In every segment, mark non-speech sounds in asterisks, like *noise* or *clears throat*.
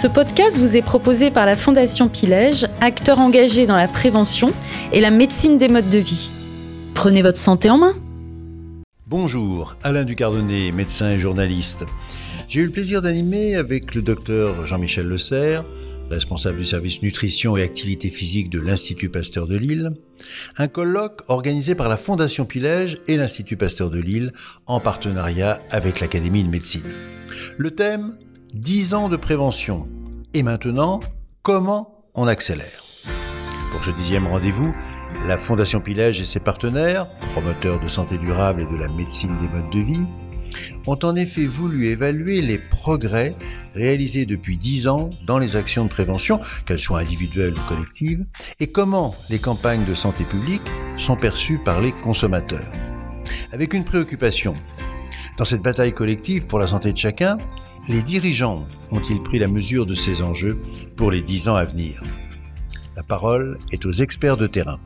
Ce podcast vous est proposé par la Fondation Pilège, acteur engagé dans la prévention et la médecine des modes de vie. Prenez votre santé en main. Bonjour, Alain Ducardonnet, médecin et journaliste. J'ai eu le plaisir d'animer avec le docteur Jean-Michel Le Serre, responsable du service nutrition et activité physique de l'Institut Pasteur de Lille, un colloque organisé par la Fondation Pilège et l'Institut Pasteur de Lille en partenariat avec l'Académie de médecine. Le thème 10 ans de prévention. Et maintenant, comment on accélère? Pour ce dixième rendez-vous, la Fondation Pilège et ses partenaires, promoteurs de santé durable et de la médecine des modes de vie, ont en effet voulu évaluer les progrès réalisés depuis 10 ans dans les actions de prévention, qu'elles soient individuelles ou collectives, et comment les campagnes de santé publique sont perçues par les consommateurs. Avec une préoccupation. Dans cette bataille collective pour la santé de chacun, les dirigeants ont-ils pris la mesure de ces enjeux pour les dix ans à venir? La parole est aux experts de terrain.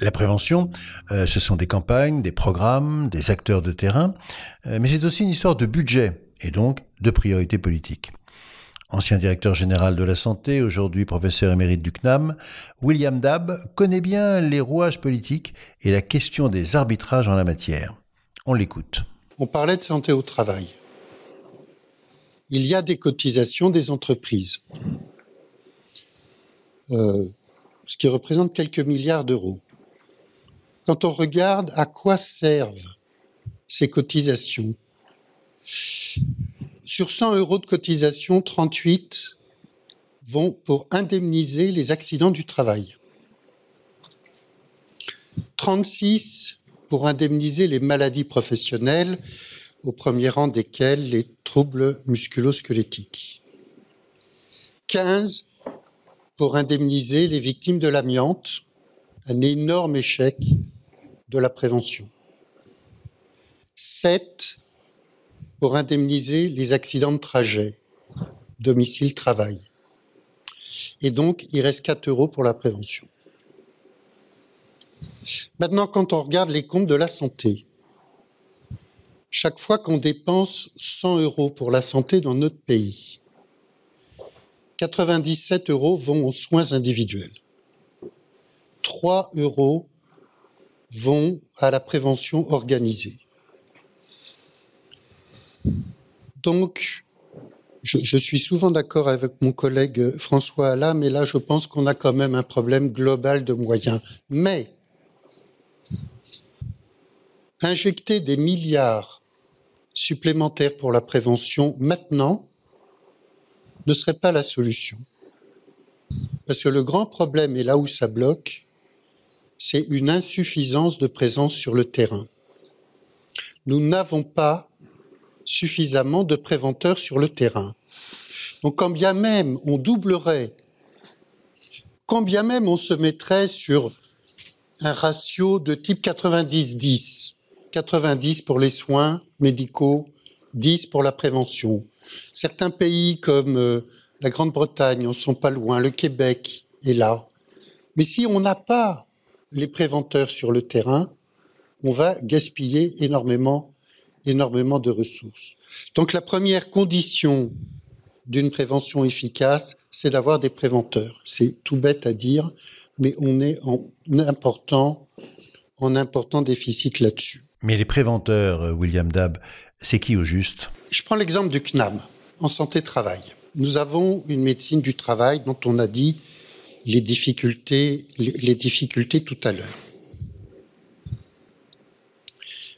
La prévention, euh, ce sont des campagnes, des programmes, des acteurs de terrain, euh, mais c'est aussi une histoire de budget et donc de priorités politiques. Ancien directeur général de la santé, aujourd'hui professeur émérite du CNAM, William Dab connaît bien les rouages politiques et la question des arbitrages en la matière. On l'écoute. On parlait de santé au travail il y a des cotisations des entreprises, euh, ce qui représente quelques milliards d'euros. Quand on regarde à quoi servent ces cotisations, sur 100 euros de cotisation, 38 vont pour indemniser les accidents du travail. 36 pour indemniser les maladies professionnelles au premier rang desquels les troubles musculo-squelettiques. 15 pour indemniser les victimes de l'amiante, un énorme échec de la prévention. 7 pour indemniser les accidents de trajet, domicile-travail. Et donc, il reste 4 euros pour la prévention. Maintenant, quand on regarde les comptes de la santé, chaque fois qu'on dépense 100 euros pour la santé dans notre pays, 97 euros vont aux soins individuels. 3 euros vont à la prévention organisée. Donc, je, suis souvent d'accord avec mon collègue François Alla, mais là, je pense qu'on a quand même un problème global de moyens. Mais injecter des milliards supplémentaires pour la prévention maintenant ne serait pas la solution. Parce que le grand problème, et là où ça bloque, c'est une insuffisance de présence sur le terrain. Nous n'avons pas suffisamment de préventeurs sur le terrain. Donc quand bien même on doublerait, quand bien même on se mettrait sur un ratio de type 90-10, 90 pour les soins médicaux, 10 pour la prévention. Certains pays comme euh, la Grande-Bretagne en sont pas loin, le Québec est là. Mais si on n'a pas les préventeurs sur le terrain, on va gaspiller énormément, énormément de ressources. Donc la première condition d'une prévention efficace, c'est d'avoir des préventeurs. C'est tout bête à dire, mais on est en important, en important déficit là-dessus. Mais les préventeurs, euh, William Dab, c'est qui au juste? Je prends l'exemple du CNAM, en santé-travail. Nous avons une médecine du travail dont on a dit les difficultés, les difficultés tout à l'heure.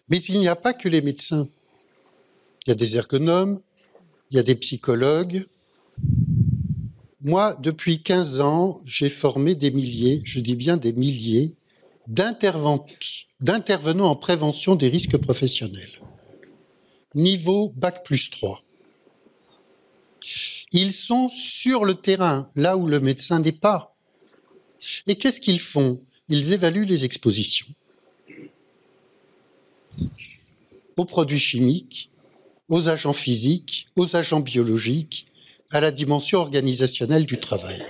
Mais il n'y a pas que les médecins. Il y a des ergonomes, il y a des psychologues. Moi, depuis 15 ans, j'ai formé des milliers, je dis bien des milliers, d'intervenants en prévention des risques professionnels. Niveau Bac plus 3. Ils sont sur le terrain, là où le médecin n'est pas. Et qu'est-ce qu'ils font? Ils évaluent les expositions aux produits chimiques, aux agents physiques, aux agents biologiques, à la dimension organisationnelle du travail.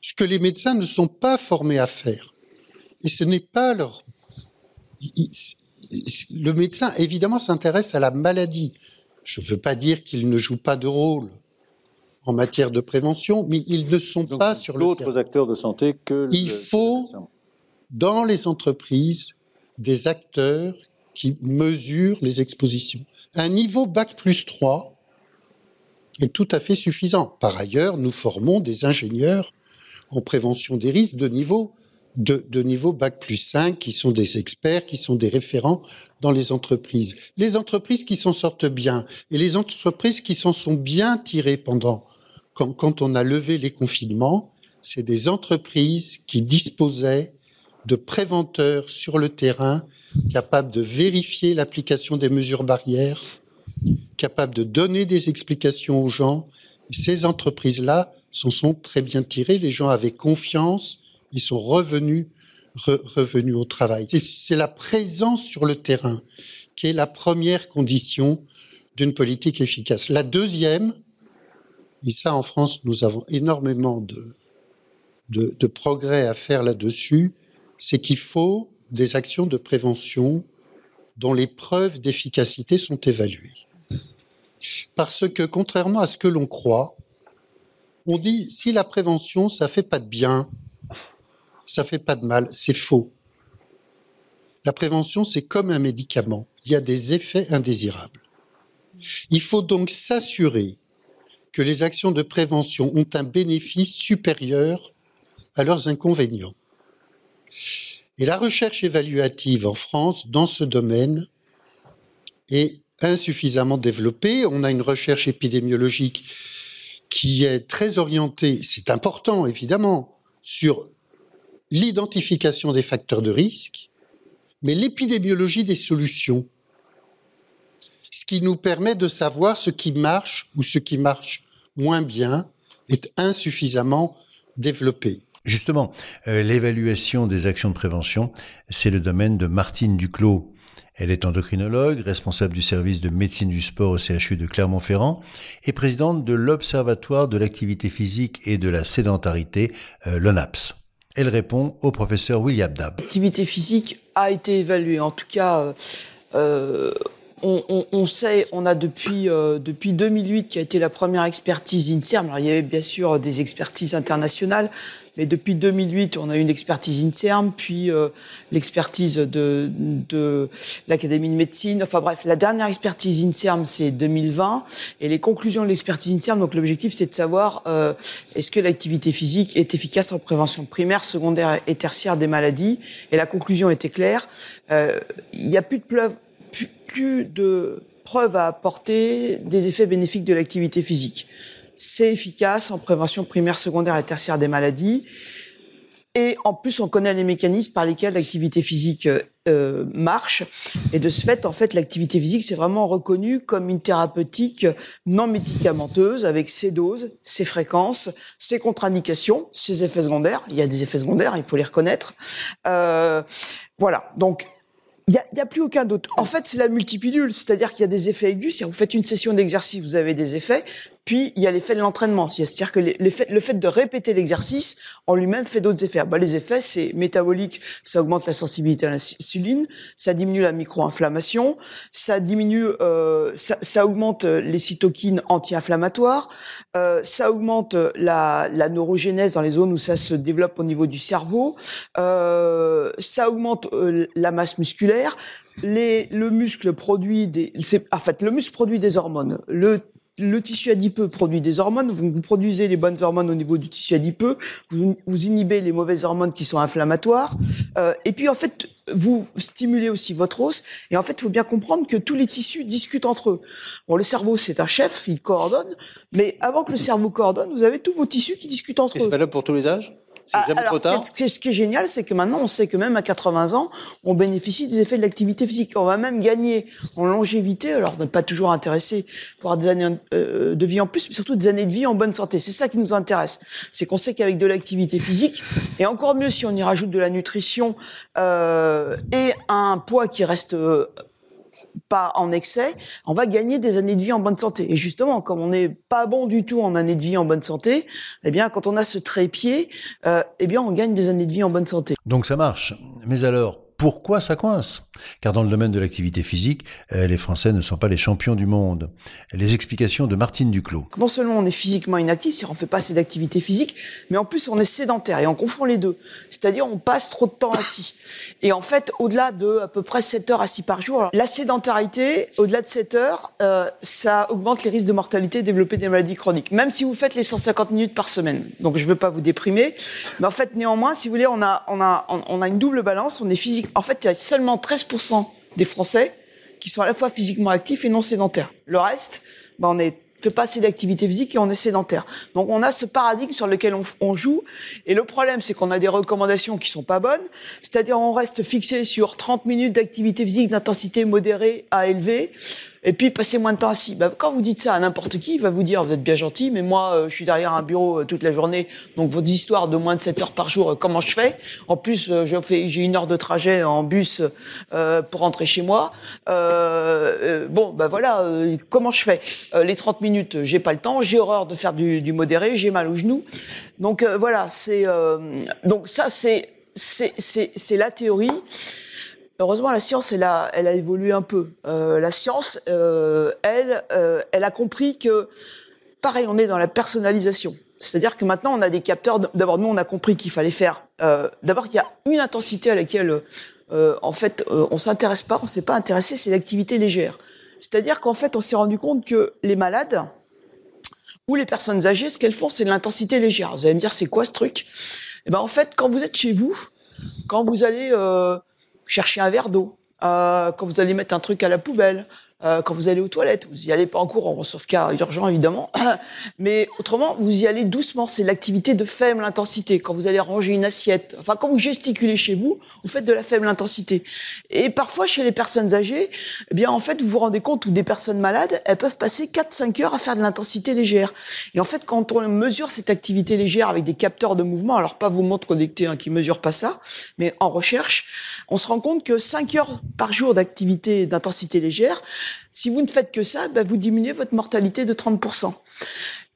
Ce que les médecins ne sont pas formés à faire. Et ce n'est pas leur... Le médecin, évidemment, s'intéresse à la maladie. Je ne veux pas dire qu'il ne joue pas de rôle. en matière de prévention, mais ils ne sont pas sur le D'autres acteurs de santé que... Il faut, dans les entreprises, des acteurs qui mesurent les expositions. Un niveau Bac plus 3 est tout à fait suffisant. Par ailleurs, nous formons des ingénieurs en prévention des risques de niveau de, de, niveau Bac plus 5, qui sont des experts, qui sont des référents dans les entreprises. Les entreprises qui s'en sortent bien et les entreprises qui s'en sont bien tirées pendant, quand, quand on a levé les confinements, c'est des entreprises qui disposaient de préventeurs sur le terrain, capables de vérifier l'application des mesures barrières, capables de donner des explications aux gens. ces entreprises-là s'en sont très bien tirées. Les gens avaient confiance ils sont revenus, au travail. C'est la présence sur le terrain qui est la première condition d'une politique efficace. La deuxième, et ça en France, nous avons énormément de, de, progrès à faire là-dessus, c'est qu'il faut des actions de prévention dont les preuves d'efficacité sont évaluées. Parce que contrairement à ce que l'on croit, on dit si la prévention ça fait pas de bien, ça fait pas de mal, c'est faux. La prévention, c'est comme un médicament. Il y a des effets indésirables. Il faut donc s'assurer que les actions de prévention ont un bénéfice supérieur à leurs inconvénients. Et la recherche évaluative en France dans ce domaine est insuffisamment développée. On a une recherche épidémiologique qui est très orientée, c'est important évidemment, sur l'identification des facteurs de risque, mais l'épidémiologie des solutions. Ce qui nous permet de savoir ce qui marche ou ce qui marche moins bien est insuffisamment développé. Justement, euh, l'évaluation des actions de prévention, c'est le domaine de Martine Duclos. Elle est endocrinologue, responsable du service de médecine du sport au CHU de Clermont-Ferrand et présidente de l'Observatoire de l'activité physique et de la sédentarité, euh, l'ONAPS. Elle répond au professeur William Dab. L'activité physique a été évaluée. En tout cas, euh, euh on, on, on, sait, on a depuis euh, depuis 2008 qui a été la première expertise INSERM. Alors il y avait bien sûr des expertises internationales, mais depuis 2008 on a eu une expertise INSERM, puis euh, l'expertise de de l'Académie de médecine. Enfin bref, la dernière expertise INSERM c'est 2020 et les conclusions de l'expertise INSERM. Donc l'objectif c'est de savoir euh, est-ce que l'activité physique est efficace en prévention primaire, secondaire et tertiaire des maladies. Et la conclusion était claire. Euh, il n'y a plus de preuves plus de preuves à apporter des effets bénéfiques de l'activité physique. C'est efficace en prévention primaire, secondaire et tertiaire des maladies. Et en plus, on connaît les mécanismes par lesquels l'activité physique euh, marche. Et de ce fait, en fait, l'activité physique, c'est vraiment reconnu comme une thérapeutique non médicamenteuse avec ses doses, ses fréquences, ses contre-indications, ses effets secondaires. Il y a des effets secondaires, il faut les reconnaître. Euh, voilà. Donc, il n'y a, plus aucun doute. En fait, c'est la multipilule, c'est-à-dire qu'il y a des effets aigus. Si vous faites une session d'exercice, vous avez des effets. Puis, il y a l'effet de l'entraînement. C'est-à-dire que le fait de répéter l'exercice en lui-même fait d'autres effets. Bah, les effets, c'est métabolique, ça augmente la sensibilité à l'insuline, ça diminue la micro-inflammation, ça diminue, euh, ça, augmente les cytokines anti-inflammatoires, euh, ça augmente la, la, neurogénèse dans les zones où ça se développe au niveau du cerveau, euh, ça augmente euh, la masse musculaire, les, le muscle produit des, en fait, le muscle produit des hormones. Le tissu adipeux produit des hormones, vous, produisez les bonnes hormones au niveau du tissu adipeux, vous, vous inhibez les mauvaises hormones qui sont inflammatoires, euh, et puis en fait, vous stimulez aussi votre os, et en fait, il faut bien comprendre que tous les tissus discutent entre eux. Bon, le cerveau, c'est un chef, il coordonne, mais avant que le cerveau coordonne, vous avez tous vos tissus qui discutent entre eux. C'est valable pour tous les âges? Ah, alors, Ce, qui est, ce, qui est, génial, c'est que maintenant, on sait que même à 80 ans, on bénéficie des effets de l'activité physique. On va même gagner en longévité. Alors, on n'est pas toujours intéressé pour avoir des années euh, de vie en plus, mais surtout des années de vie en bonne santé. C'est ça qui nous intéresse. C'est qu'on sait qu'avec de l'activité physique, et encore mieux si on y rajoute de la nutrition euh, et un poids qui reste euh, pas en excès, on va gagner des années de vie en bonne santé. Et justement, comme on n'est pas bon du tout en années de vie en bonne santé, eh bien, quand on a ce trépied, euh, eh bien, on gagne des années de vie en bonne santé. Donc ça marche. Mais alors, pourquoi ça coince? Car dans le domaine de l'activité physique, euh, les Français ne sont pas les champions du monde. Les explications de Martine Duclos. Non seulement on est physiquement inactif, c'est-à-dire on fait pas assez d'activité physique, mais en plus on est sédentaire et on confond les deux. C'est-à-dire on passe trop de temps assis. Et en fait, au-delà de à peu près 7 heures assis par jour, la sédentarité, au-delà de 7 heures, euh, ça augmente les risques de mortalité, développer des maladies chroniques. Même si vous faites les 150 minutes par semaine. Donc je veux pas vous déprimer, mais en fait néanmoins, si vous voulez, on a on a on a une double balance. On est. En fait, il y a seulement 13% des Français qui sont à la fois physiquement actifs et non sédentaires. Le reste, ben, on est fait pas assez d'activité physique et on est sédentaire. Donc on a ce paradigme sur lequel on, on joue. Et le problème, c'est qu'on a des recommandations qui sont pas bonnes. C'est-à-dire on reste fixé sur 30 minutes d'activité physique d'intensité modérée à élevée et puis passer moins de temps assis. Bah, quand vous dites ça à n'importe qui, il va vous dire vous êtes bien gentil, mais moi euh, je suis derrière un bureau euh, toute la journée, donc votre histoire de moins de 7 heures par jour, euh, comment je fais? En plus, je fais j'ai une heure de trajet en bus pour rentrer chez moi. Bon, ben voilà, comment je fais? Les 30 minutes, j'ai pas le temps, j'ai horreur de faire du, modéré, j'ai mal aux genoux. Donc voilà, c'est donc ça c'est c'est la théorie. Heureusement, la science, elle a, elle a évolué un peu. Euh, la science, euh, elle, euh, elle a compris que, pareil, on est dans la personnalisation. C'est-à-dire que maintenant, on a des capteurs. D'abord, nous, on a compris qu'il fallait faire. Euh, D'abord, qu'il y a une intensité à laquelle, euh, en fait, euh, on s'intéresse pas, on s'est pas intéressé, c'est l'activité légère. C'est-à-dire qu'en fait, on s'est rendu compte que les malades ou les personnes âgées, ce qu'elles font, c'est de l'intensité légère. Vous allez me dire, c'est quoi ce truc? Eh ben, en fait, quand vous êtes chez vous, quand vous allez chercher un verre d'eau, euh, quand vous allez mettre un truc à la poubelle, euh, quand vous allez aux toilettes, vous y allez pas en courant, sauf cas urgent évidemment, *coughs* mais autrement vous y allez doucement. C'est l'activité de faible intensité. Quand vous allez ranger une assiette, enfin quand vous gesticulez chez vous, vous faites de la faible intensité. Et parfois chez les personnes âgées, eh bien en fait vous vous rendez compte ou des personnes malades, elles peuvent passer 4-5 heures à faire de l'intensité légère. Et en fait quand on mesure cette activité légère avec des capteurs de mouvement, alors pas vos montres connectées hein, qui mesurent pas ça, mais en recherche, on se rend compte que 5 heures par jour d'activité d'intensité légère si vous ne faites que ça, ben vous diminuez votre mortalité de 30%.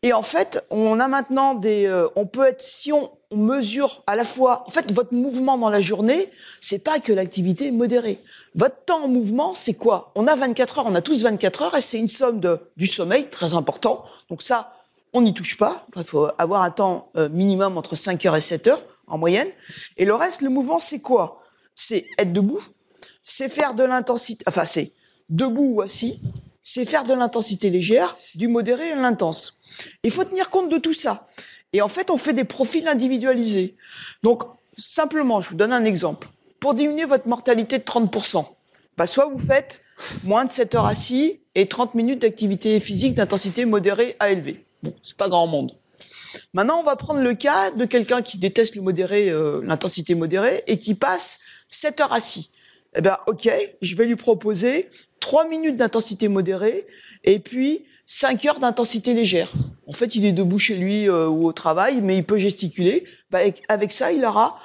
Et en fait, on a maintenant des, euh, on peut être, si on, mesure à la fois, en fait, votre mouvement dans la journée, c'est pas que l'activité modérée. Votre temps en mouvement, c'est quoi? On a 24 heures, on a tous 24 heures, et c'est une somme de du sommeil très important. Donc ça, on n'y touche pas. Il faut avoir un temps euh, minimum entre 5 heures et 7 heures en moyenne. Et le reste, le mouvement, c'est quoi? C'est être debout, c'est faire de l'intensité. Enfin, c'est debout ou assis, c'est faire de l'intensité légère, du modéré à l'intense. Il faut tenir compte de tout ça. Et en fait, on fait des profils individualisés. Donc, simplement, je vous donne un exemple. Pour diminuer votre mortalité de 30%, bah, soit vous faites moins de 7 heures assis et 30 minutes d'activité physique d'intensité modérée à élevée. Bon, c'est pas grand monde. Maintenant, on va prendre le cas de quelqu'un qui déteste le modéré, euh, l'intensité modérée, et qui passe 7 heures assis. Eh ben, ok, je vais lui proposer 3 minutes d'intensité modérée et puis 5 heures d'intensité légère. En fait, il est debout chez lui euh, ou au travail, mais il peut gesticuler. Bah, avec, ça, il aura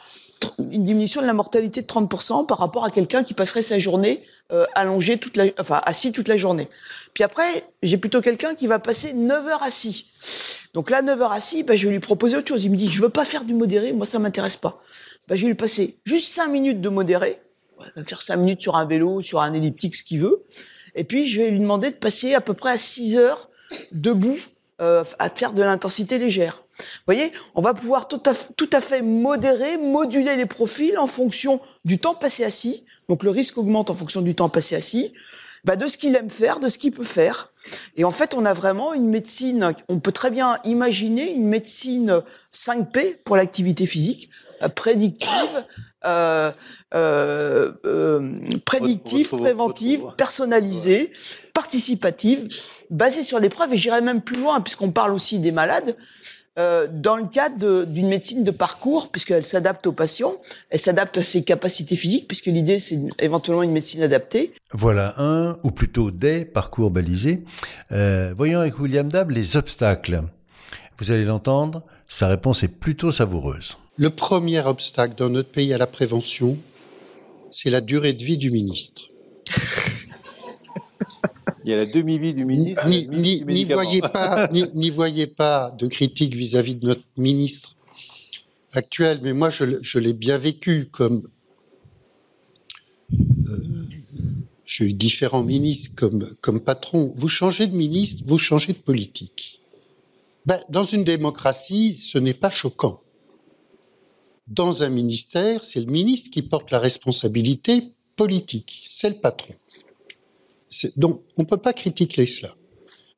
une diminution de la mortalité de 30% par rapport à quelqu'un qui passerait sa journée euh, allongé toute la, enfin assis toute la journée. Puis après, j'ai plutôt quelqu'un qui va passer 9 heures assis. Donc là, 9 heures assis, bah, je vais lui proposer autre chose. Il me dit, je veux pas faire du modéré, moi ça m'intéresse pas. Bah, je vais lui passer juste 5 minutes de modéré va faire cinq minutes sur un vélo, sur un elliptique, ce qu'il veut. Et puis, je vais lui demander de passer à peu près à 6 heures debout euh, à faire de l'intensité légère. Vous voyez, on va pouvoir tout à, tout à fait modérer, moduler les profils en fonction du temps passé assis. Donc le risque augmente en fonction du temps passé assis. Bah, de ce qu'il aime faire, de ce qu'il peut faire. Et en fait, on a vraiment une médecine, on peut très bien imaginer une médecine 5P pour l'activité physique, euh, prédictive, euh, euh, euh, prédictive, préventive, personnalisée, participative, basée sur les preuves. Et j'irai même plus loin, puisqu'on parle aussi des malades. Euh, dans le cadre d'une médecine de parcours, puisqu'elle s'adapte aux patients, elle s'adapte à ses capacités physiques, puisque l'idée c'est éventuellement une médecine adaptée. Voilà un, ou plutôt des parcours balisés. Euh, voyons avec William Dab les obstacles. Vous allez l'entendre, sa réponse est plutôt savoureuse. Le premier obstacle dans notre pays à la prévention, c'est la durée de vie du ministre. *laughs* Il y a la demi-vie du ministre. N'y voyez pas, *laughs* n'y voyez pas de critique vis-à-vis de notre ministre actuel, mais moi je, je l'ai bien vécu comme j'ai eu différents ministres comme, comme patron. Vous changez de ministre, vous changez de politique. Ben, dans une démocratie, ce n'est pas choquant. Dans un ministère, c'est le ministre qui porte la responsabilité politique. C'est le patron. Donc, on ne peut pas critiquer cela.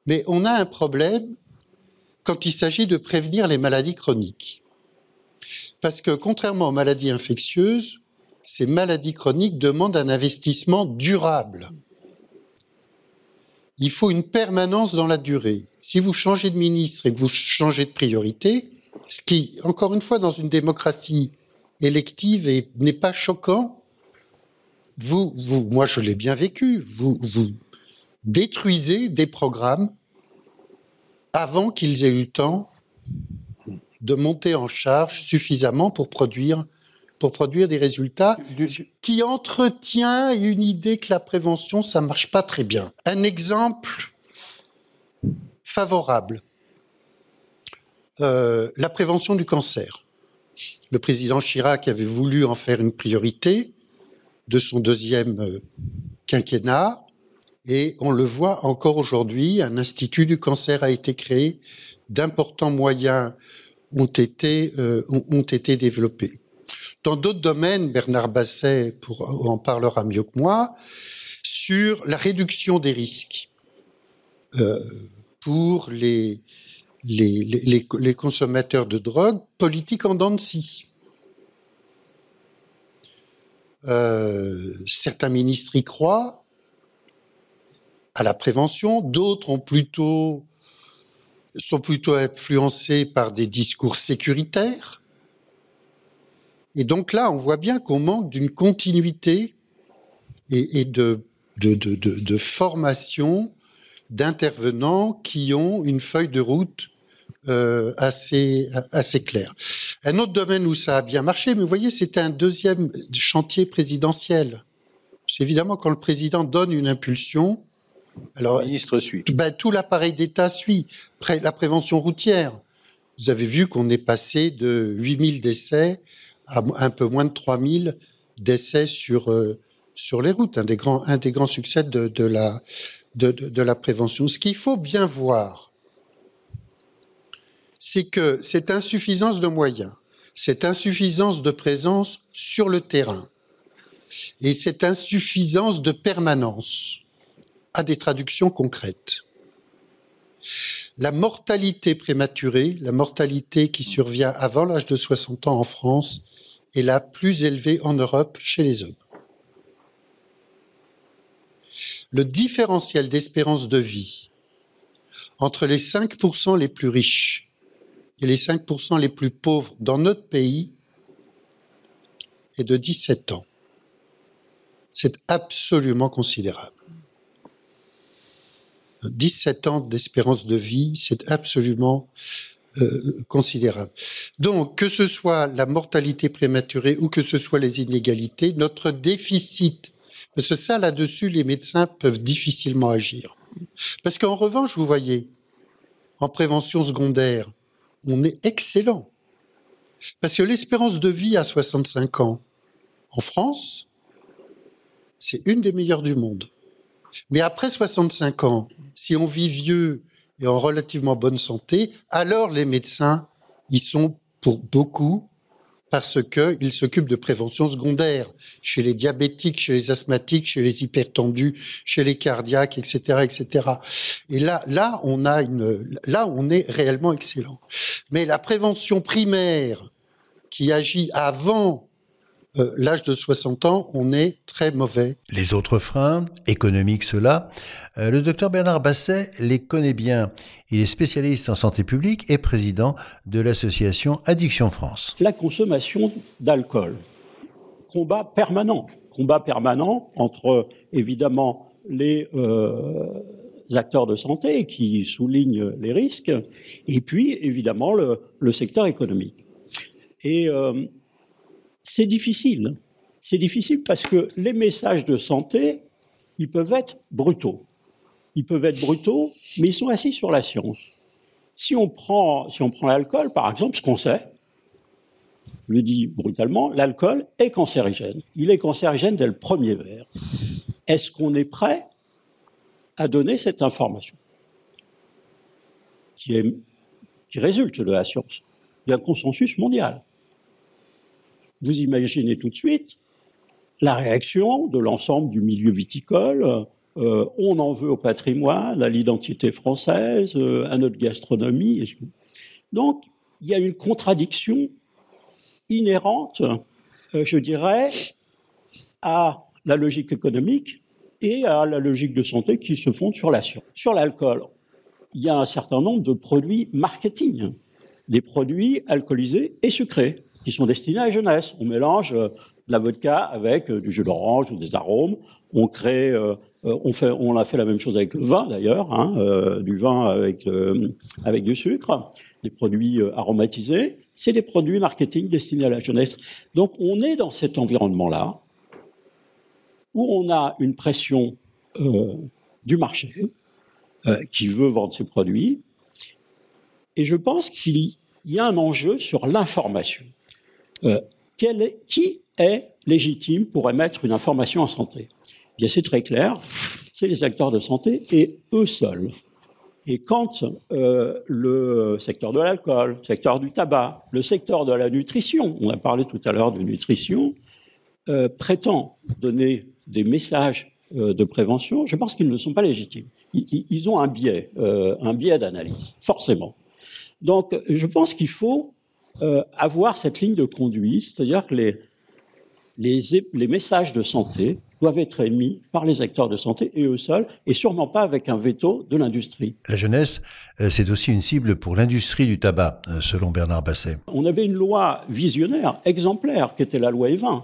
Mais on a un problème quand il s'agit de prévenir les maladies chroniques. Parce que contrairement aux maladies infectieuses, ces maladies chroniques demandent un investissement durable. Il faut une permanence dans la durée. Si vous changez de ministre et que vous changez de priorité, ce qui, encore une fois, dans une démocratie élective n'est pas choquant, vous, vous, moi je l'ai bien vécu, vous, vous détruisez des programmes avant qu'ils aient eu le temps de monter en charge suffisamment pour produire, pour produire des résultats, qui entretient une idée que la prévention, ça marche pas très bien. Un exemple favorable, euh, la prévention du cancer. Le président Chirac avait voulu en faire une priorité de son deuxième euh, quinquennat. Et on le voit encore aujourd'hui, un institut du cancer a été créé, d'importants moyens ont été, euh, ont été développés. Dans d'autres domaines, Bernard Basset pour, en parlera mieux que moi, sur la réduction des risques pour les, consommateurs de drogue, politique en dents de scie. Euh, certains ministres y croient à la prévention, d'autres ont plutôt sont plutôt influencés par des discours sécuritaires. Et donc là, on voit bien qu'on manque d'une continuité et, de, formation d'intervenants qui ont une feuille de route euh, assez, assez claire. Un autre domaine où ça a bien marché, mais vous voyez, c'était un deuxième chantier présidentiel. C'est évidemment quand le président donne une impulsion, alors, le ministre suit. Ben, tout l'appareil d'État suit. la prévention routière. Vous avez vu qu'on est passé de 8000 décès à un peu moins de 3000 décès sur, euh, sur les routes. Un des grands, un des grands succès de, de la, de, la prévention. Ce qu'il faut bien voir, c'est que cette insuffisance de moyens, cette insuffisance de présence sur le terrain et cette insuffisance de permanence a des traductions concrètes. La mortalité prématurée, la mortalité qui survient avant l'âge de 60 ans en France, est la plus élevée en Europe chez les hommes. Le différentiel d'espérance de vie entre les 5% les plus riches et les 5% les plus pauvres dans notre pays est de 17 ans. C'est absolument considérable. 17 ans d'espérance de vie, c'est absolument euh, considérable. Donc, que ce soit la mortalité prématurée ou que ce soit les inégalités, notre déficit, parce que ça, là-dessus, les médecins peuvent difficilement agir. Parce qu'en revanche, vous voyez, en prévention secondaire, on est excellent. Parce que l'espérance de vie à 65 ans, en France, c'est une des meilleures du monde. Mais après 65 ans, si on vit vieux et en relativement bonne santé, alors les médecins y sont pour beaucoup parce qu'ils s'occupent de prévention secondaire chez les diabétiques, chez les asthmatiques, chez les hypertendus, chez les cardiaques, etc., etc. Et là, là, on a une, là, on est réellement excellent. Mais la prévention primaire qui agit avant euh, l'âge de 60 ans, on est très mauvais. Les autres freins, économiques ceux-là, euh, le docteur Bernard Basset les connaît bien. Il est spécialiste en santé publique et président de l'association Addiction France. La consommation d'alcool, combat permanent, combat permanent entre évidemment les euh, acteurs de santé qui soulignent les risques et puis évidemment le, le secteur économique. Et c'est difficile. C'est difficile parce que les messages de santé, ils peuvent être brutaux. Ils peuvent être brutaux, mais ils sont assis sur la science. Si on prend, l'alcool, par exemple, ce qu'on sait, je le dis brutalement, l'alcool est cancérigène. Il est cancérigène dès le premier verre. Est-ce qu'on est prêt à donner cette information qui, qui résulte de la science, d'un consensus mondial? Vous imaginez tout de suite la réaction de l'ensemble du milieu viticole. Euh, on en veut au patrimoine, à l'identité française, euh, à notre gastronomie. Donc, il y a une contradiction inhérente, euh, je dirais, à la logique économique et à la logique de santé qui se fondent sur la science. Sur l'alcool, il y a un certain nombre de produits marketing, des produits alcoolisés et sucrés sont destinés à la jeunesse. On mélange euh, de la vodka avec euh, du jus d'orange ou des arômes. On crée, on fait, on a fait la même chose avec le vin d'ailleurs, hein, du vin avec avec du sucre, des produits aromatisés c'est des produits marketing destinés à la jeunesse. Donc on est dans cet environnement-là où on a une pression euh, du marché euh, qui veut vendre ses produits. Et je pense qu'il y a un enjeu sur l'information. Euh, qui est légitime pour émettre une information en santé? Bien, c'est très clair, c'est les acteurs de santé et eux seuls. Et quand euh, le secteur de l'alcool, le secteur du tabac, le secteur de la nutrition, on a parlé tout à l'heure de nutrition, euh, prétend donner des messages de prévention, je pense qu'ils ne sont pas légitimes. Ils, ils ont un biais, un biais d'analyse, forcément. Donc, je pense qu'il faut euh, avoir cette ligne de conduite, c'est-à-dire que les, les, les messages de santé doivent être émis par les acteurs de santé et eux seuls, et sûrement pas avec un veto de l'industrie. La jeunesse, euh, c'est aussi une cible pour l'industrie du tabac, euh, selon Bernard Basset. On avait une loi visionnaire, exemplaire, qui était la loi E20.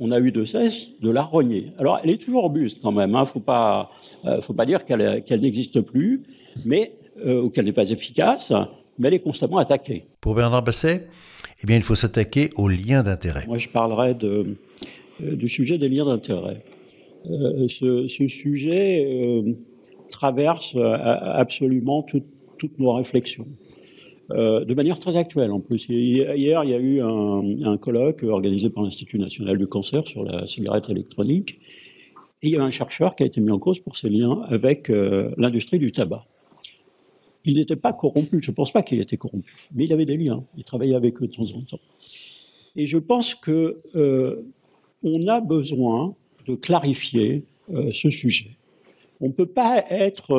On a eu de cesse de la rogner. Alors, elle est toujours robuste quand même. Hein. Faut pas, euh, faut pas dire qu'elle qu'elle n'existe plus, mais euh, ou qu'elle n'est pas efficace, mais elle est constamment attaquée. Pour Bernard Basset, eh bien, il faut s'attaquer aux liens d'intérêt. Moi, je parlerai de, euh, du sujet des liens d'intérêt. Euh, ce, ce, sujet euh, traverse absolument tout, toutes nos réflexions. De manière très actuelle en plus. Hier, il y a eu un, un colloque organisé par l'Institut national du cancer sur la cigarette électronique. Et il y a un chercheur qui a été mis en cause pour ses liens avec l'industrie du tabac. Il n'était pas corrompu, je ne pense pas qu'il était corrompu, mais il avait des liens, il travaillait avec eux de temps en temps. Et je pense que euh, on a besoin de clarifier euh, ce sujet. On ne peut pas être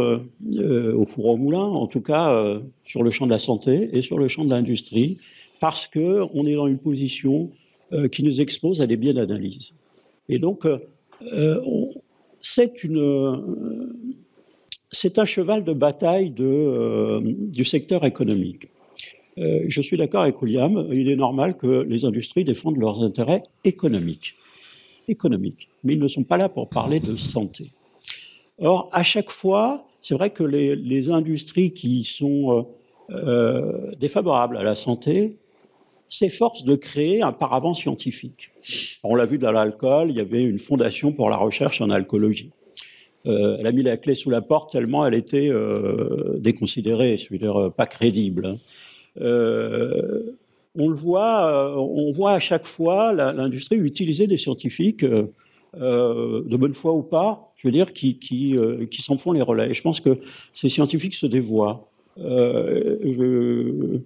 euh, au four au moulin, en tout cas euh, sur le champ de la santé et sur le champ de l'industrie, parce que on est dans une position euh, qui nous expose à des biais d'analyse. Et donc, c'est une, c'est un cheval de bataille de, du secteur économique. je suis d'accord avec William, il est normal que les industries défendent leurs intérêts économiques économiques, mais ils ne sont pas là pour parler de santé. Or, à chaque fois, c'est vrai que les, les, industries qui sont euh, euh, défavorables à la santé s'efforcent de créer un paravent scientifique. On l'a vu dans l'alcool, il y avait une fondation pour la recherche en alcoologie. Euh, elle a mis la clé sous la porte tellement elle était euh, déconsidérée, je veux dire euh, pas crédible. Euh, on le voit, on voit à chaque fois l'industrie utiliser des scientifiques euh, de bonne foi ou pas, je veux dire, qui, qui, euh, qui s'en font les relais. Je pense que ces scientifiques se dévoient. Euh, je,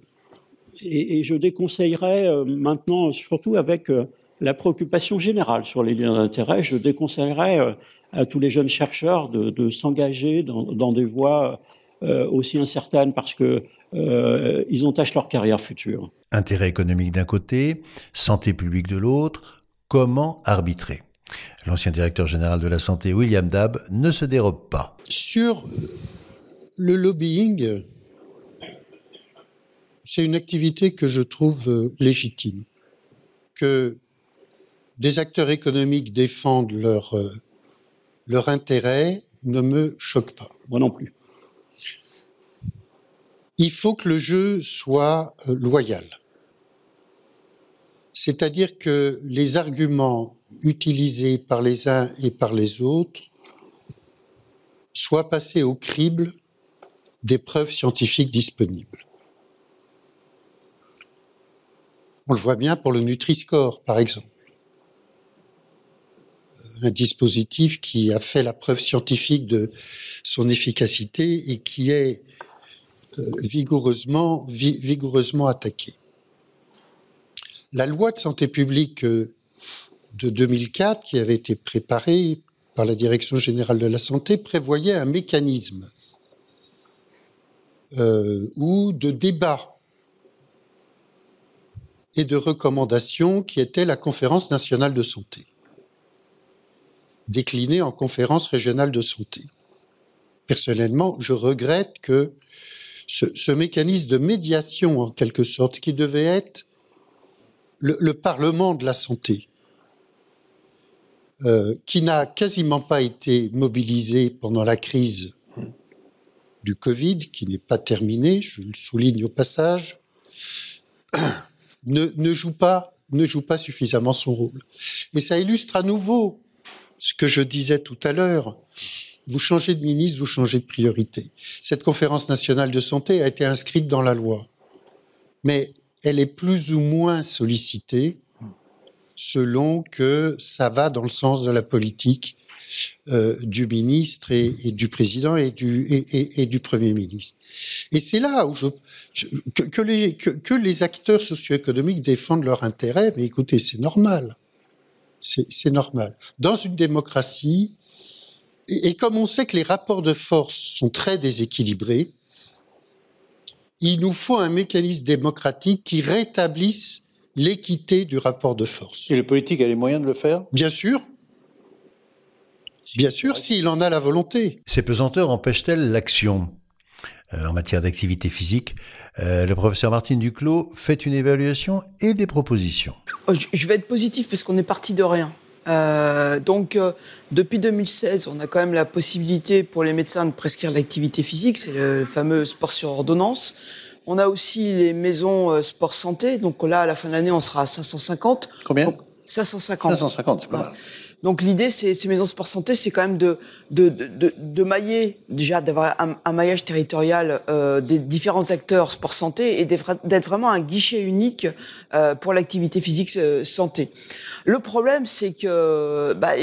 et, et, je déconseillerais euh, maintenant, surtout avec euh, la préoccupation générale sur les liens d'intérêt, je déconseillerais à tous les jeunes chercheurs de, de s'engager dans, dans, des voies aussi incertaines parce que ils entachent leur carrière future. Intérêt économique d'un côté, santé publique de l'autre, comment arbitrer? L'ancien directeur général de la santé, William Dab, ne se dérobe pas. Sur le lobbying, c'est une activité que je trouve euh, légitime. Que des acteurs économiques défendent leur, euh, leur intérêt ne me choque pas. Moi non plus. Il faut que le jeu soit euh, loyal. C'est-à-dire que les arguments utilisés par les uns et par les autres soient passés au crible des preuves scientifiques disponibles. On le voit bien pour le Nutri-Score, par exemple. Un dispositif qui a fait la preuve scientifique de son efficacité et qui est euh, vigoureusement, attaqué. La loi de santé publique euh, de 2004, qui avait été préparée par la Direction générale de la santé, prévoyait un mécanisme euh, ou de débat et de recommandations qui était la conférence nationale de santé, déclinée en conférence régionale de santé. Personnellement, je regrette que ce, mécanisme de médiation, en quelque sorte, qui devait être le, Parlement de la santé, euh, qui n'a quasiment pas été mobilisé pendant la crise du Covid, qui n'est pas terminée, je le souligne au passage, *coughs* ne, joue pas, ne joue pas suffisamment son rôle. Et ça illustre à nouveau ce que je disais tout à l'heure. Vous changez de ministre, vous changez de priorité. Cette conférence nationale de santé a été inscrite dans la loi, mais elle est plus ou moins sollicitée selon que ça va dans le sens de la politique euh, du ministre et, du président et du, Premier ministre. Et c'est là où je, que, les, que, les acteurs socio-économiques défendent leurs intérêts, mais écoutez, c'est normal. C'est normal. Dans une démocratie, et, comme on sait que les rapports de force sont très déséquilibrés, il nous faut un mécanisme démocratique qui rétablisse l'équité du rapport de force. Et le politique a les moyens de le faire? Bien sûr, Bien sûr, s'il en a la volonté. Ces pesanteurs empêchent-elles l'action? En matière d'activité physique euh, Le professeur Martine Duclos fait une évaluation et des propositions. Oh, je vais être positif parce qu'on est parti de rien. Euh, donc, depuis 2016, on a quand même la possibilité pour les médecins de prescrire l'activité physique, c'est le fameux sport sur ordonnance. On a aussi les maisons sport santé, donc là, à la fin de l'année, on sera à 550. Combien? 550. 550, c'est pas mal. Donc l'idée, c'est ces maisons sport santé, c'est quand même de de, de, de mailler déjà d'avoir un, maillage territorial euh, des différents acteurs sport santé et d'être vraiment un guichet unique euh, pour l'activité physique euh, santé. Le problème, c'est que bah,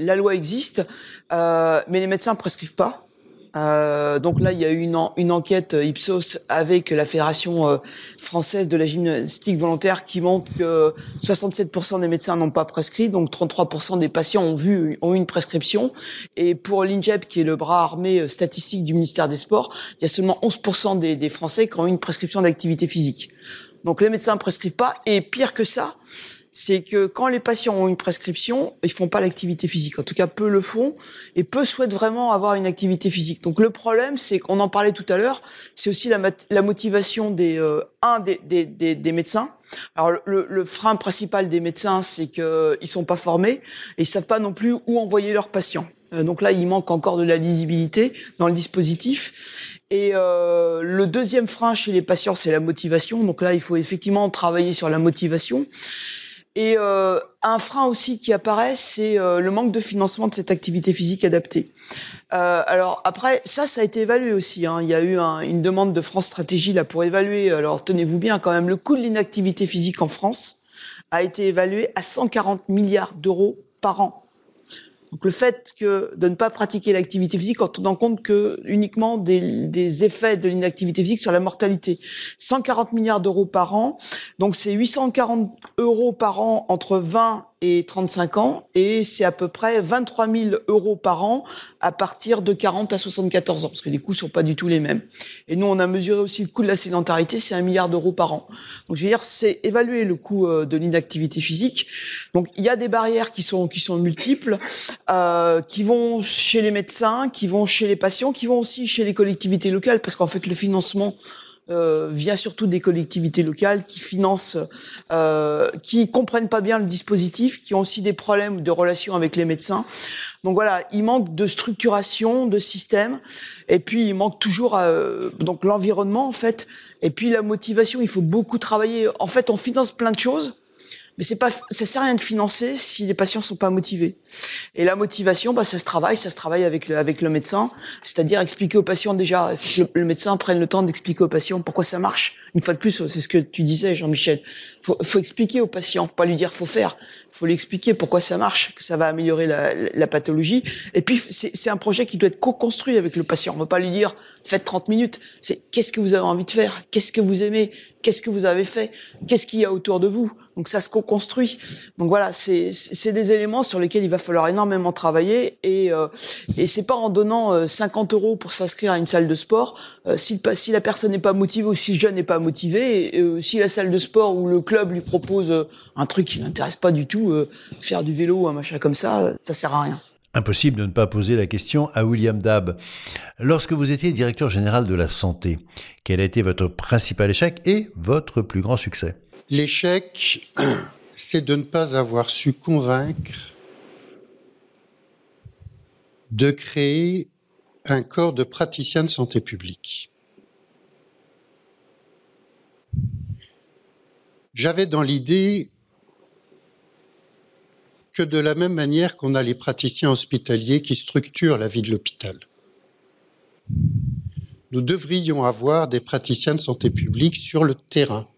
la loi existe, mais les médecins prescrivent pas. Euh, donc là, il y a eu une, une enquête euh, Ipsos avec la Fédération euh, française de la gymnastique volontaire qui montre que 67% des médecins n'ont pas prescrit, donc 33% des patients ont vu ont eu une prescription. Et pour l'INJEP, qui est le bras armé statistique du ministère des Sports, il y a seulement 11% des, des Français qui ont eu une prescription d'activité physique. Donc les médecins ne prescrivent pas. Et pire que ça, c'est que quand les patients ont une prescription, ils font pas l'activité physique. En tout cas, peu le font et peu souhaitent vraiment avoir une activité physique. Donc le problème, c'est qu'on en parlait tout à l'heure, c'est aussi la, la, motivation des euh, un des, des, des, médecins. Alors le, le, frein principal des médecins, c'est qu'ils sont pas formés et ils savent pas non plus où envoyer leurs patients. Euh, donc là, il manque encore de la lisibilité dans le dispositif. Et euh, le deuxième frein chez les patients, c'est la motivation. Donc là, il faut effectivement travailler sur la motivation. Et euh, un frein aussi qui apparaît, c'est euh, le manque de financement de cette activité physique adaptée. Euh, alors après, ça, ça a été évalué aussi. Hein. Il y a eu un, une demande de France Stratégie là pour évaluer. Alors tenez-vous bien quand même, le coût de l'inactivité physique en France a été évalué à 140 milliards d'euros par an. Donc le fait que de ne pas pratiquer l'activité physique en tenant compte que uniquement des, des effets de l'inactivité physique sur la mortalité. 140 milliards d'euros par an, donc c'est 840 euros par an entre 20 et 35 ans, et c'est à peu près 23 000 euros par an à partir de 40 à 74 ans, parce que les coûts sont pas du tout les mêmes. Et nous, on a mesuré aussi le coût de la sédentarité, c'est un milliard d'euros par an. Donc, je veux dire, c'est évaluer le coût euh, de l'inactivité physique. Donc, il y a des barrières qui sont qui sont multiples, euh, qui vont chez les médecins, qui vont chez les patients, qui vont aussi chez les collectivités locales, parce qu'en fait, le financement euh, vient surtout des collectivités locales qui financent, euh, qui comprennent pas bien le dispositif, qui ont aussi des problèmes de relation avec les médecins. Donc voilà, il manque de structuration, de système, et puis il manque toujours euh, donc l'environnement en fait, et puis la motivation. Il faut beaucoup travailler. En fait, on finance plein de choses, Mais c'est pas, ça sert à rien de financer si les patients sont pas motivés. Et la motivation, bah, ça se travaille, ça se travaille avec le, avec le médecin. C'est-à-dire expliquer aux patients déjà, le, le médecin prenne le temps d'expliquer aux patients pourquoi ça marche. Une fois de plus, c'est ce que tu disais, Jean-Michel. Faut, faut expliquer aux patients, pas lui dire faut faire. Faut lui expliquer pourquoi ça marche, que ça va améliorer la, la pathologie. Et puis, c'est un projet qui doit être co-construit avec le patient. On ne va pas lui dire faites 30 minutes. C'est qu'est-ce que vous avez envie de faire, qu'est-ce que vous aimez, Qu'est-ce que vous avez fait? Qu'est-ce qu'il y a autour de vous? Donc ça se co-construit. Donc voilà, c'est des éléments sur lesquels il va falloir énormément travailler et euh, et c'est pas en donnant 50 euh, euros pour s'inscrire à une salle de sport euh, si, si la personne n'est pas motivée ou si le jeune n'est pas motivé, euh, si la salle de sport ou le club lui propose un truc qui l'intéresse pas du tout, faire du vélo ou un machin comme ça, ça sert à rien. Impossible de ne pas poser la question à William Dab. Lorsque vous étiez directeur général de la santé, quel a été votre principal échec et votre plus grand succès? L'échec, *clears throat* c'est de ne pas avoir su convaincre de créer un corps de praticiens de santé publique. J'avais dans l'idée que de la même manière qu'on a les praticiens hospitaliers qui structurent la vie de l'hôpital. Nous devrions avoir des praticiens de santé publique sur le terrain,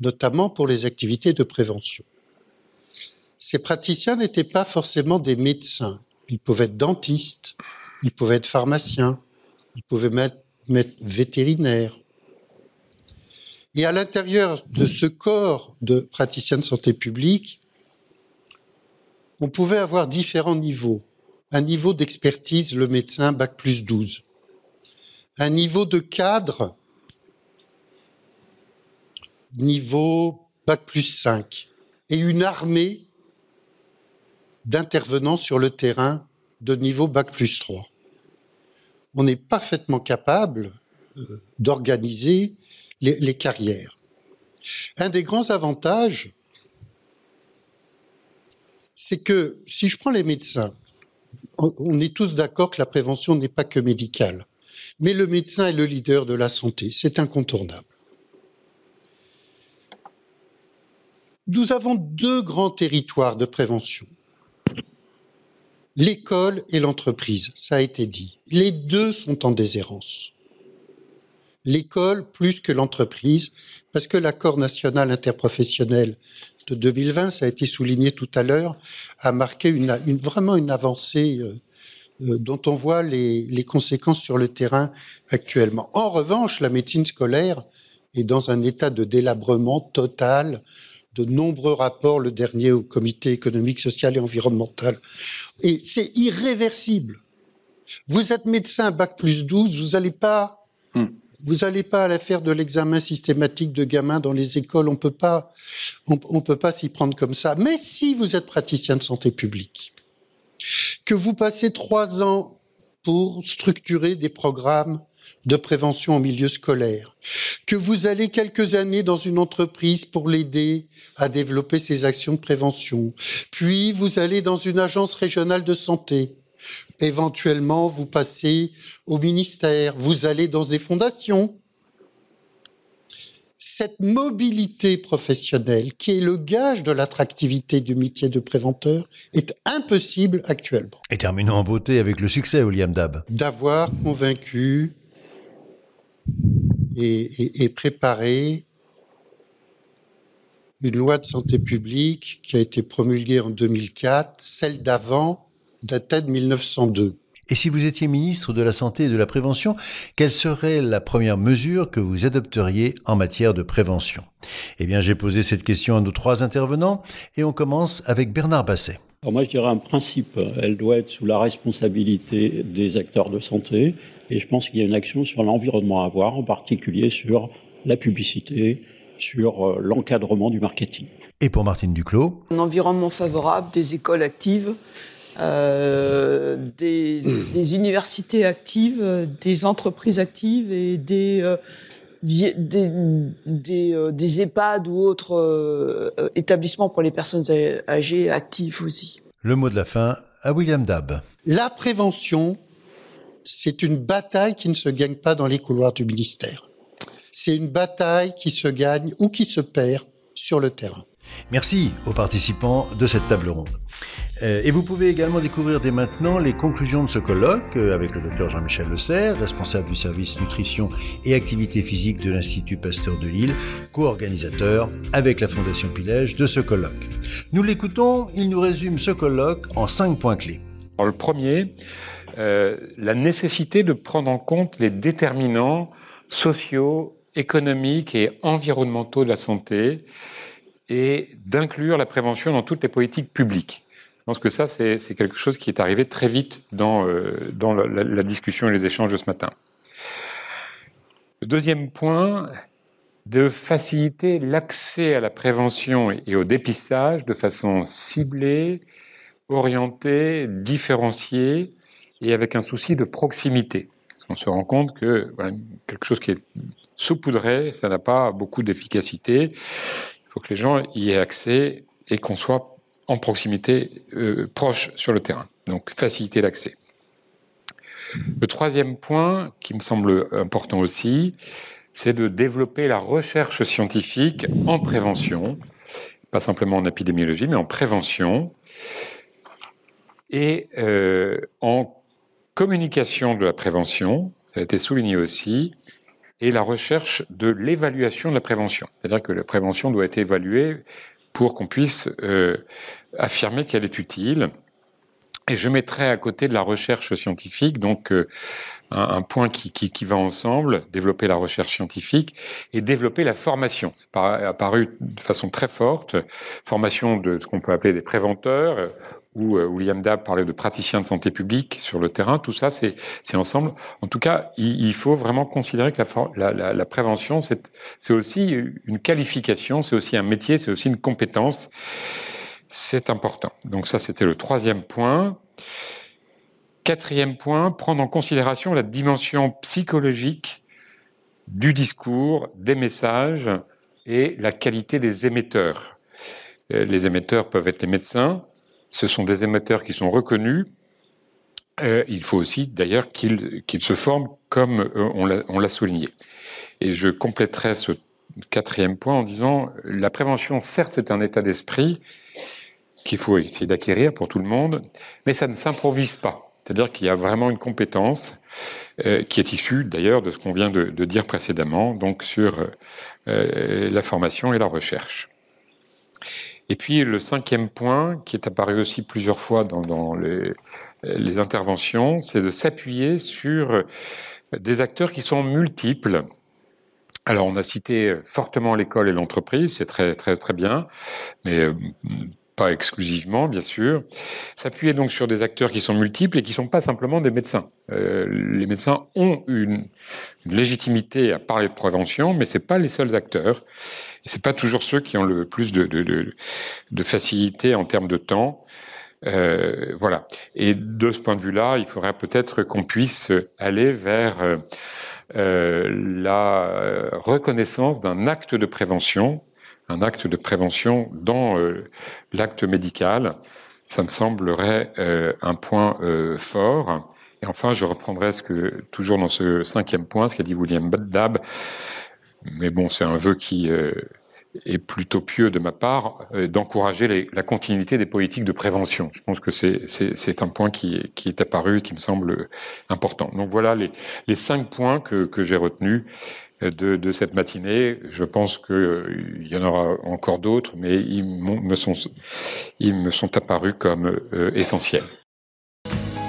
notamment pour les activités de prévention. Ces praticiens n'étaient pas forcément des médecins. Ils pouvaient être dentistes, ils pouvaient être pharmaciens, ils pouvaient être, vétérinaires. Et à l'intérieur de ce corps de praticiens de santé publique, on pouvait avoir différents niveaux. Un niveau d'expertise, le médecin, bac plus 12. Un niveau de cadre, niveau bac plus 5. Et une armée d'intervenants sur le terrain de niveau bac plus 3. On est parfaitement capable euh, d'organiser les carrières. Un des grands avantages c'est que si je prends les médecins, on est tous d'accord que la prévention n'est pas que médicale, mais le médecin est le leader de la santé, c'est incontournable. Nous avons deux grands territoires de prévention. L'école et l'entreprise, ça a été dit. Les deux sont en déshérence. L'école plus que l'entreprise, parce que l'accord national interprofessionnel de 2020, ça a été souligné tout à l'heure, a marqué vraiment une avancée euh, euh, dont on voit les, les, conséquences sur le terrain actuellement. En revanche, la médecine scolaire est dans un état de délabrement total. De nombreux rapports, le dernier au Comité économique, social et environnemental. Et c'est irréversible. Vous êtes médecin bac plus 12, vous n'allez pas hmm. Vous n'allez pas à faire de l'examen systématique de gamins dans les écoles. On peut pas, on, peut pas s'y prendre comme ça. Mais si vous êtes praticien de santé publique, que vous passez trois ans pour structurer des programmes de prévention en milieu scolaire, que vous allez quelques années dans une entreprise pour l'aider à développer ses actions de prévention, puis vous allez dans une agence régionale de santé, Éventuellement, vous passez au ministère, vous allez dans des fondations. Cette mobilité professionnelle, qui est le gage de l'attractivité du métier de préventeur, est impossible actuellement. Et terminons en beauté avec le succès, William Dab. D'avoir convaincu et, et préparé une loi de santé publique qui a été promulguée en 2004, celle d'avant datait de 1902. Et si vous étiez ministre de la Santé et de la Prévention, quelle serait la première mesure que vous adopteriez en matière de prévention? Eh bien, j'ai posé cette question à nos trois intervenants et on commence avec Bernard Basset. Alors moi, je dirais un principe. Elle doit être sous la responsabilité des acteurs de santé et je pense qu'il y a une action sur l'environnement à avoir, en particulier sur la publicité, sur euh, l'encadrement du marketing. Et pour Martine Duclos? Un environnement favorable, des écoles actives, euh, des, des, universités actives, des entreprises actives et des euh, des, des, euh, des, EHPAD ou autres établissements pour les personnes âgées actives aussi. Le mot de la fin à William Dab. La prévention, c'est une bataille qui ne se gagne pas dans les couloirs du ministère. C'est une bataille qui se gagne ou qui se perd sur le terrain. Merci aux participants de cette table ronde. Euh, et vous pouvez également découvrir dès maintenant les conclusions de ce colloque euh, avec le docteur Jean-Michel Le Serre, responsable du service nutrition et activité physique de l'Institut Pasteur de Lille, co-organisateur avec la Fondation Pilège de ce colloque. Nous l'écoutons, il nous résume ce colloque en cinq points clés. Le premier, euh, la nécessité de prendre en compte les déterminants sociaux, économiques et environnementaux de la santé et d'inclure la prévention dans toutes les politiques publiques. Je pense que ça, c'est quelque chose qui est arrivé très vite dans, euh, la, discussion et les échanges de ce matin. Le deuxième point, de faciliter l'accès à la prévention et au dépistage de façon ciblée, orientée, différenciée et avec un souci de proximité. Parce qu'on se rend compte que quelque chose qui est saupoudré, ça n'a pas beaucoup d'efficacité faut que les gens y aient accès et qu'on soit en proximité, euh, proche sur le terrain. Donc faciliter l'accès. Le troisième point, qui me semble important aussi, c'est de développer la recherche scientifique en prévention, pas simplement en épidémiologie, mais en prévention, et euh, en communication de la prévention, ça a été souligné aussi, et la recherche de l'évaluation de la prévention. C'est-à-dire que la prévention doit être évaluée pour qu'on puisse euh, affirmer qu'elle est utile. Et je mettrai à côté de la recherche scientifique, donc euh, un, point qui, va ensemble, développer la recherche scientifique et développer la formation. C'est apparu de façon très forte, formation de ce qu'on peut appeler des préventeurs, où euh, William Dab parlait de praticiens de santé publique sur le terrain, tout ça, c'est ensemble. En tout cas, il, faut vraiment considérer que la prévention, c'est aussi une qualification, c'est aussi un métier, c'est aussi une compétence. C'est important. Donc ça, c'était le troisième point. Quatrième point, prendre en considération la dimension psychologique du discours, des messages et la qualité des émetteurs. Euh, les émetteurs peuvent être les médecins, ce sont des émetteurs qui sont reconnus. Euh, il faut aussi d'ailleurs qu'ils se forment comme euh, on l'a souligné. Et je compléterai ce quatrième point en disant la prévention, certes, c'est un état d'esprit qu'il faut essayer d'acquérir pour tout le monde, mais ça ne s'improvise pas. C'est-à-dire qu'il y a vraiment une compétence euh, qui est issue d'ailleurs de ce qu'on vient de, de, dire précédemment, donc sur la formation et la recherche. Et puis le cinquième point, qui est apparu aussi plusieurs fois dans, les, interventions, c'est de s'appuyer sur des acteurs qui sont multiples. Alors on a cité fortement l'école et l'entreprise, c'est très très très bien, mais euh, pas exclusivement, bien sûr. S'appuyer donc sur des acteurs qui sont multiples et qui sont pas simplement des médecins. Euh, les médecins ont une, légitimité à parler de prévention, mais c'est pas les seuls acteurs. C'est pas toujours ceux qui ont le plus de, de, de, de facilité en termes de temps. Euh, voilà. Et de ce point de vue-là, il faudrait peut-être qu'on puisse aller vers euh, la reconnaissance d'un acte de prévention un acte de prévention dans euh, l'acte médical. Ça me semblerait euh, un point euh, fort. Et enfin, je reprendrai ce que toujours dans ce cinquième point, ce qu'a dit William Dab. Mais bon, c'est un vœu qui euh, est plutôt pieux de ma part, euh, d'encourager la continuité des politiques de prévention. Je pense que c'est un point qui, est apparu et qui me semble important. Donc voilà les, cinq points que, j'ai retenus de, de, cette matinée. Je pense qu'il euh, y en aura encore d'autres, mais ils me sont, ils me sont apparus comme euh, essentiels.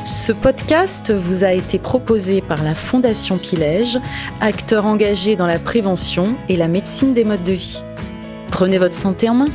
Ce podcast vous a été proposé par la Fondation Pilège, acteur engagé dans la prévention et la médecine des modes de vie. Prenez votre santé en main.